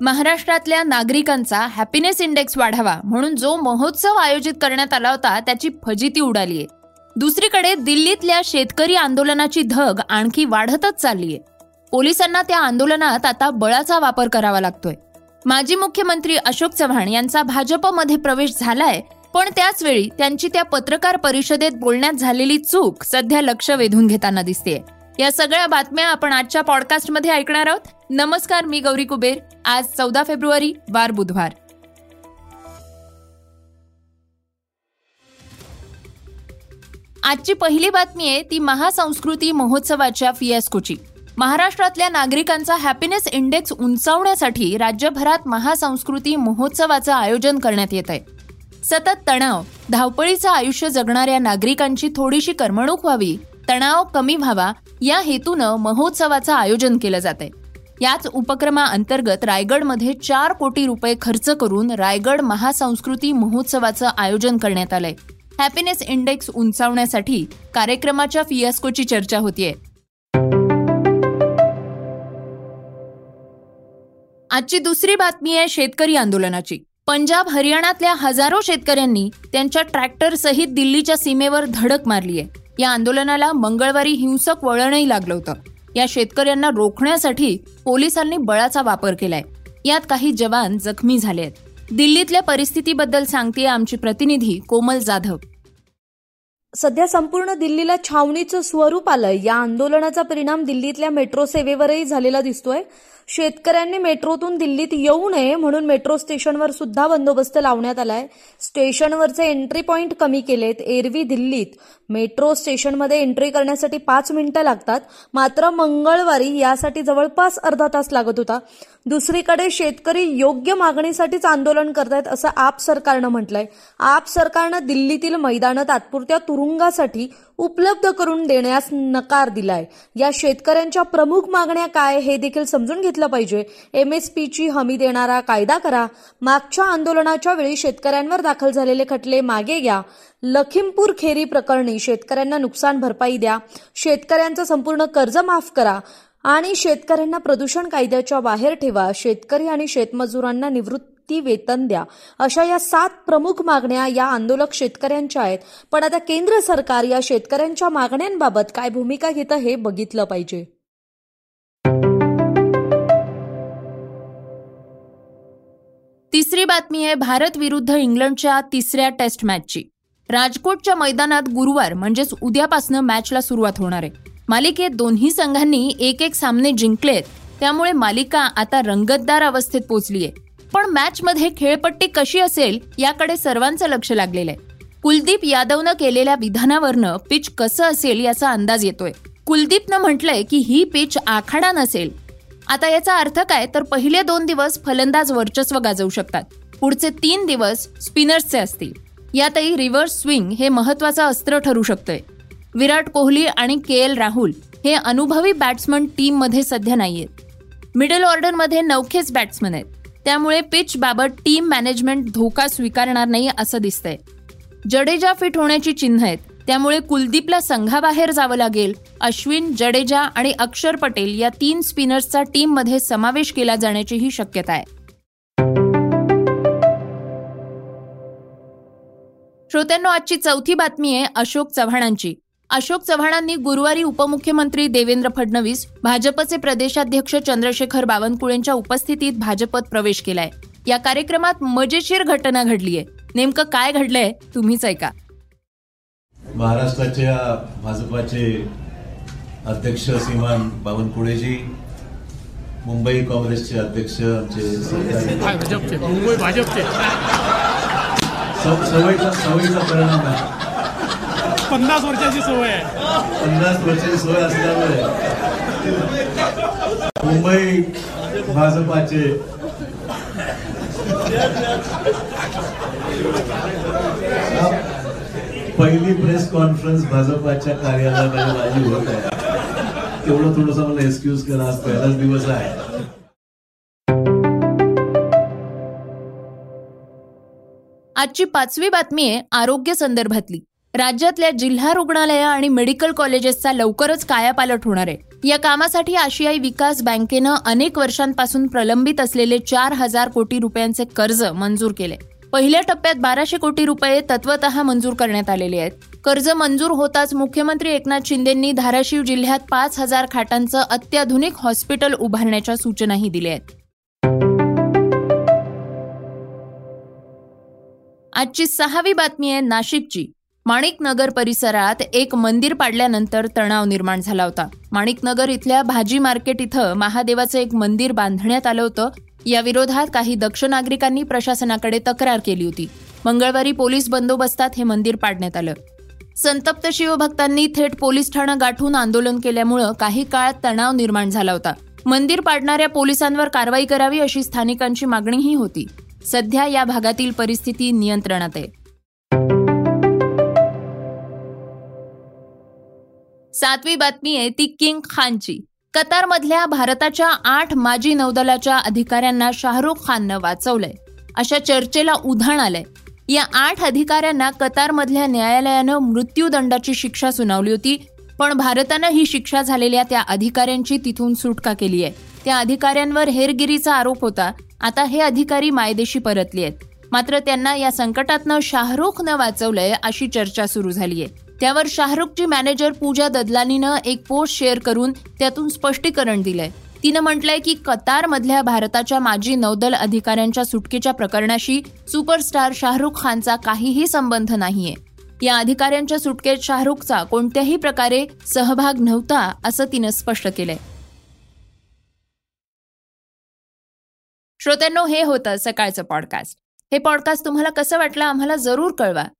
महाराष्ट्रातल्या नागरिकांचा happiness index वाढावा म्हणून जो महोत्सव आयोजित करण्यात आला होता त्याची फजिती उडालीये. दुसरीकडे दिल्लीतल्या शेतकरी आंदोलनाची धग आणखी वाढतच चाललीये. पोलिसांना त्या आंदोलनात आता बळाचा वापर करावा लागतोय. माजी मुख्यमंत्री अशोक चव्हाण यांचा भाजपमध्ये प्रवेश झालाय पण त्याचवेळी त्यांची त्या पत्रकार परिषदेत बोलण्यात झालेली चूक सध्या लक्ष वेधून घेताना दिसतेय. या सगळ्या बातम्या आपण आजच्या पॉडकास्टमध्ये ऐकणार आहोत. नमस्कार मी गौरी कुबेर. आज चौदा फेब्रुवारी वार बुधवार. आजची पहिली बातमी आहे ती महासंस्कृती महोत्सवाच्या फियास्कोची. महाराष्ट्रातल्या नागरिकांचा हॅपीनेस इंडेक्स उंचावण्यासाठी राज्यभरात महासंस्कृती महोत्सवाचं आयोजन करण्यात येत आहे सतत तणाव धावपळीचं आयुष्य जगणाऱ्या नागरिकांची थोडीशी करमणूक व्हावी तणाव कमी व्हावा या हेतूनं महोत्सवाचं आयोजन केलं जात आहे याच उपक्रमाअंतर्गत रायगडमध्ये चार कोटी रुपये खर्च करून रायगड महासंस्कृती महोत्सवाचं आयोजन करण्यात आलंय. हॅपीनेस इंडेक्स उंचावण्यासाठी कार्यक्रमाच्या फियास्कोची चर्चा होतीये. आजची दुसरी बातमी आहे शेतकरी आंदोलनाची. पंजाब हरियाणातल्या हजारो शेतकऱ्यांनी त्यांच्या ट्रॅक्टर सहित दिल्लीच्या सीमेवर धडक मारली आहे या आंदोलनाला मंगळवारी हिंसक वळणही लागलं होतं. या शेतकऱ्यांना रोखण्यासाठी पोलिसांनी बळाचा वापर केलाय. यात काही जवान जखमी झाले आहेत दिल्लीतल्या परिस्थितीबद्दल सांगते आमची प्रतिनिधी कोमल जाधव. सध्या संपूर्ण दिल्लीला छावणीचं स्वरूप आलंय. या आंदोलनाचा परिणाम दिल्लीतल्या मेट्रो सेवेवरही झालेला दिसतोय. शेतकऱ्यांनी मेट्रोतून दिल्लीत येऊ नये म्हणून मेट्रो स्टेशनवर सुद्धा बंदोबस्त लावण्यात आलाय. स्टेशनवरचे एंट्री पॉइंट कमी केलेत. एरवी दिल्लीत मेट्रो स्टेशनमध्ये एंट्री करण्यासाठी पाच मिनिटं लागतात. मात्र मंगळवारी यासाठी जवळपास अर्धा तास लागत होता. दुसरीकडे शेतकरी योग्य मागणीसाठीच आंदोलन करतायत असं आप सरकारनं म्हटलंय. आप सरकारनं दिल्लीतील मैदानं तात्पुरत्या तुरुंगासाठी उपलब्ध करून देण्यास नकार दिलाय. या शेतकऱ्यांच्या प्रमुख मागण्या काय हे देखील समजून घेतलं पाहिजे. एमएसपीची हमी देणारा कायदा करा. मागच्या आंदोलनाच्या वेळी शेतकऱ्यांवर दाखल झालेले खटले मागे घ्या. लखीमपूर खेरी प्रकरणी शेतकऱ्यांना नुकसान भरपाई द्या. शेतकऱ्यांचं संपूर्ण कर्ज माफ करा. आणि शेतकऱ्यांना प्रदूषण कायद्याच्या बाहेर ठेवा. शेतकरी आणि शेतमजुरांना निवृत्ती वेतन द्या. अशा या सात प्रमुख मागण्या या आंदोलक शेतकऱ्यांच्या आहेत. पण आता केंद्र सरकार या शेतकऱ्यांच्या मागण्यांबाबत काय भूमिका घेतं हे बघितलं पाहिजे. तिसरी बातमी आहे भारत विरुद्ध इंग्लंडच्या तिसऱ्या टेस्ट मॅचची. राजकोटच्या मैदानात गुरुवार म्हणजेच उद्यापासून मॅचला सुरुवात होणार आहे. मालिकेत दोन्ही संघांनी एक एक सामने जिंकलेत. त्यामुळे मालिका आता रंगतदार अवस्थेत पोहोचलीय. पण मॅचमध्ये खेळपट्टी कशी असेल याकडे सर्वांचं लक्ष लागलेलं आहे कुलदीप यादवनं केलेल्या विधानावरनं पिच कसं असेल याचा अंदाज येतोय. कुलदीपनं म्हटलंय की ही पिच आखाडा नसेल. आता याचा अर्थ काय? तर पहिले दोन दिवस फलंदाज वर्चस्व गाजवू शकतात. पुढचे तीन दिवस स्पिनर्सचे असतील. यातही रिव्हर्स स्विंग हे महत्वाचं अस्त्र ठरू शकतंय. विराट कोहली आणि के एल राहुल हे अनुभवी बॅट्समन टीममध्ये सध्या नाहीयेत. मिडल ऑर्डरमध्ये नौखेच बॅट्समन आहेत. त्यामुळे पिच बाबत टीम मॅनेजमेंट धोका स्वीकारणार नाही असं दिसतंय. जडेजा फिट होण्याची चिन्ह आहेत. त्यामुळे कुलदीपला संघाबाहेर जावं लागेल. अश्विन जडेजा आणि अक्षर पटेल या तीन स्पिनर्सचा टीममध्ये समावेश केला जाण्याचीही शक्यता आहे. श्रोत्यांनो आजची चौथी बातमी आहे अशोक चव्हाणांची. अशोक चव्हाणांनी गुरुवारी उपमुख्यमंत्री देवेंद्र फडणवीस भाजपचे प्रदेशाध्यक्ष चंद्रशेखर बावनकुळेंच्या उपस्थितीत भाजपत प्रवेश केलाय. या कार्यक्रमात मजेशीर घटना घडलीय. नेमकं काय घडलंय तुम्हीच ऐका. महाराष्ट्राच्या भाजपाचे अध्यक्ष श्रीमान बावनकुळेजी मुंबई काँग्रेसचे अध्यक्ष आमचे सवयीचा परिणाम आहे. पन्नास वर्षाची सवय आहे. पन्नास वर्षाची सोय असल्यामुळे. मुंबई भाजपाचे. पहिली प्रेस कॉन्फरन्स भाजपाच्या कार्यालयामध्ये माझी होत आहे. तेवढं थोडस मला एक्सक्यूज करा आज पहिलाच दिवस आहे. आजची पाचवी बातमी आहे आरोग्य संदर्भातली. राज्यातल्या जिल्हा रुग्णालय आणि मेडिकल कॉलेजेसचा लवकरच कायापालट होणार आहे. या कामासाठी आशियाई विकास बँकेनं अनेक वर्षांपासून प्रलंबित असलेले चार हजार कोटी रुपयांचे कर्ज मंजूर केले. पहिल्या टप्प्यात बाराशे कोटी रुपये तत्वत मंजूर करण्यात आलेले आहेत. कर्ज मंजूर होताच मुख्यमंत्री एकनाथ शिंदेंनी धाराशिव जिल्ह्यात पाच हजार खाटांचं अत्याधुनिक हॉस्पिटल उभारण्याच्या सूचनाही दिल्या आहेत. आजची सहावी बातमी आहे नाशिकची. माणिकनगर परिसरात एक मंदिर पाडल्यानंतर तणाव निर्माण झाला होता. माणिकनगर इथल्या भाजी मार्केट इथं महादेवाचं एक मंदिर बांधण्यात आलं होतं. या विरोधात काही दक्ष नागरिकांनी प्रशासनाकडे तक्रार केली होती. मंगळवारी पोलीस बंदोबस्तात हे मंदिर पाडण्यात आलं. संतप्त शिवभक्तांनी थेट पोलीस ठाणं गाठून आंदोलन केल्यामुळं काही काळ तणाव निर्माण झाला होता. मंदिर पाडणाऱ्या पोलिसांवर कारवाई करावी अशी स्थानिकांची मागणीही होती. सध्या या भागातील परिस्थिती नियंत्रणात आहे. सातवी बातमी आहे ती किंग खानची. कतारमधल्या भारताच्या आठ माजी नौदलाच्या अधिकाऱ्यांना शाहरुख खाननं वाचवलंय. अशा चर्चेला उधाण आलंय. या आठ अधिकाऱ्यांना कतारमधल्या न्यायालयानं मृत्यूदंडाची शिक्षा सुनावली होती पण भारतानं ही शिक्षा झालेल्या त्या अधिकाऱ्यांची तिथून सुटका केली आहे त्या अधिकाऱ्यांवर हेरगिरीचा आरोप होता. आता हे अधिकारी मायदेशी परतले आहेत मात्र त्यांना या संकटातनं शाहरुखनं वाचवलंय अशी चर्चा सुरू झाली आहे त्यावर शाहरुखची मॅनेजर पूजा ददलानीनं एक पोस्ट शेअर करून त्यातून स्पष्टीकरण दिलंय. तिनं म्हटलंय की कतारमधल्या भारताच्या माजी नौदल अधिकाऱ्यांच्या सुटकेच्या प्रकरणाशी सुपरस्टार शाहरुख खानचा काहीही संबंध नाहीये. या अधिकाऱ्यांच्या सुटकेत शाहरुखचा कोणत्याही प्रकारे सहभाग नव्हता असं तिनं स्पष्ट केलंय. श्रोत्यांनो हे होतं सकाळचं पॉडकास्ट हे पॉडकास्ट तुम्हाला कसं वाटलं आम्हाला जरूर कळवा.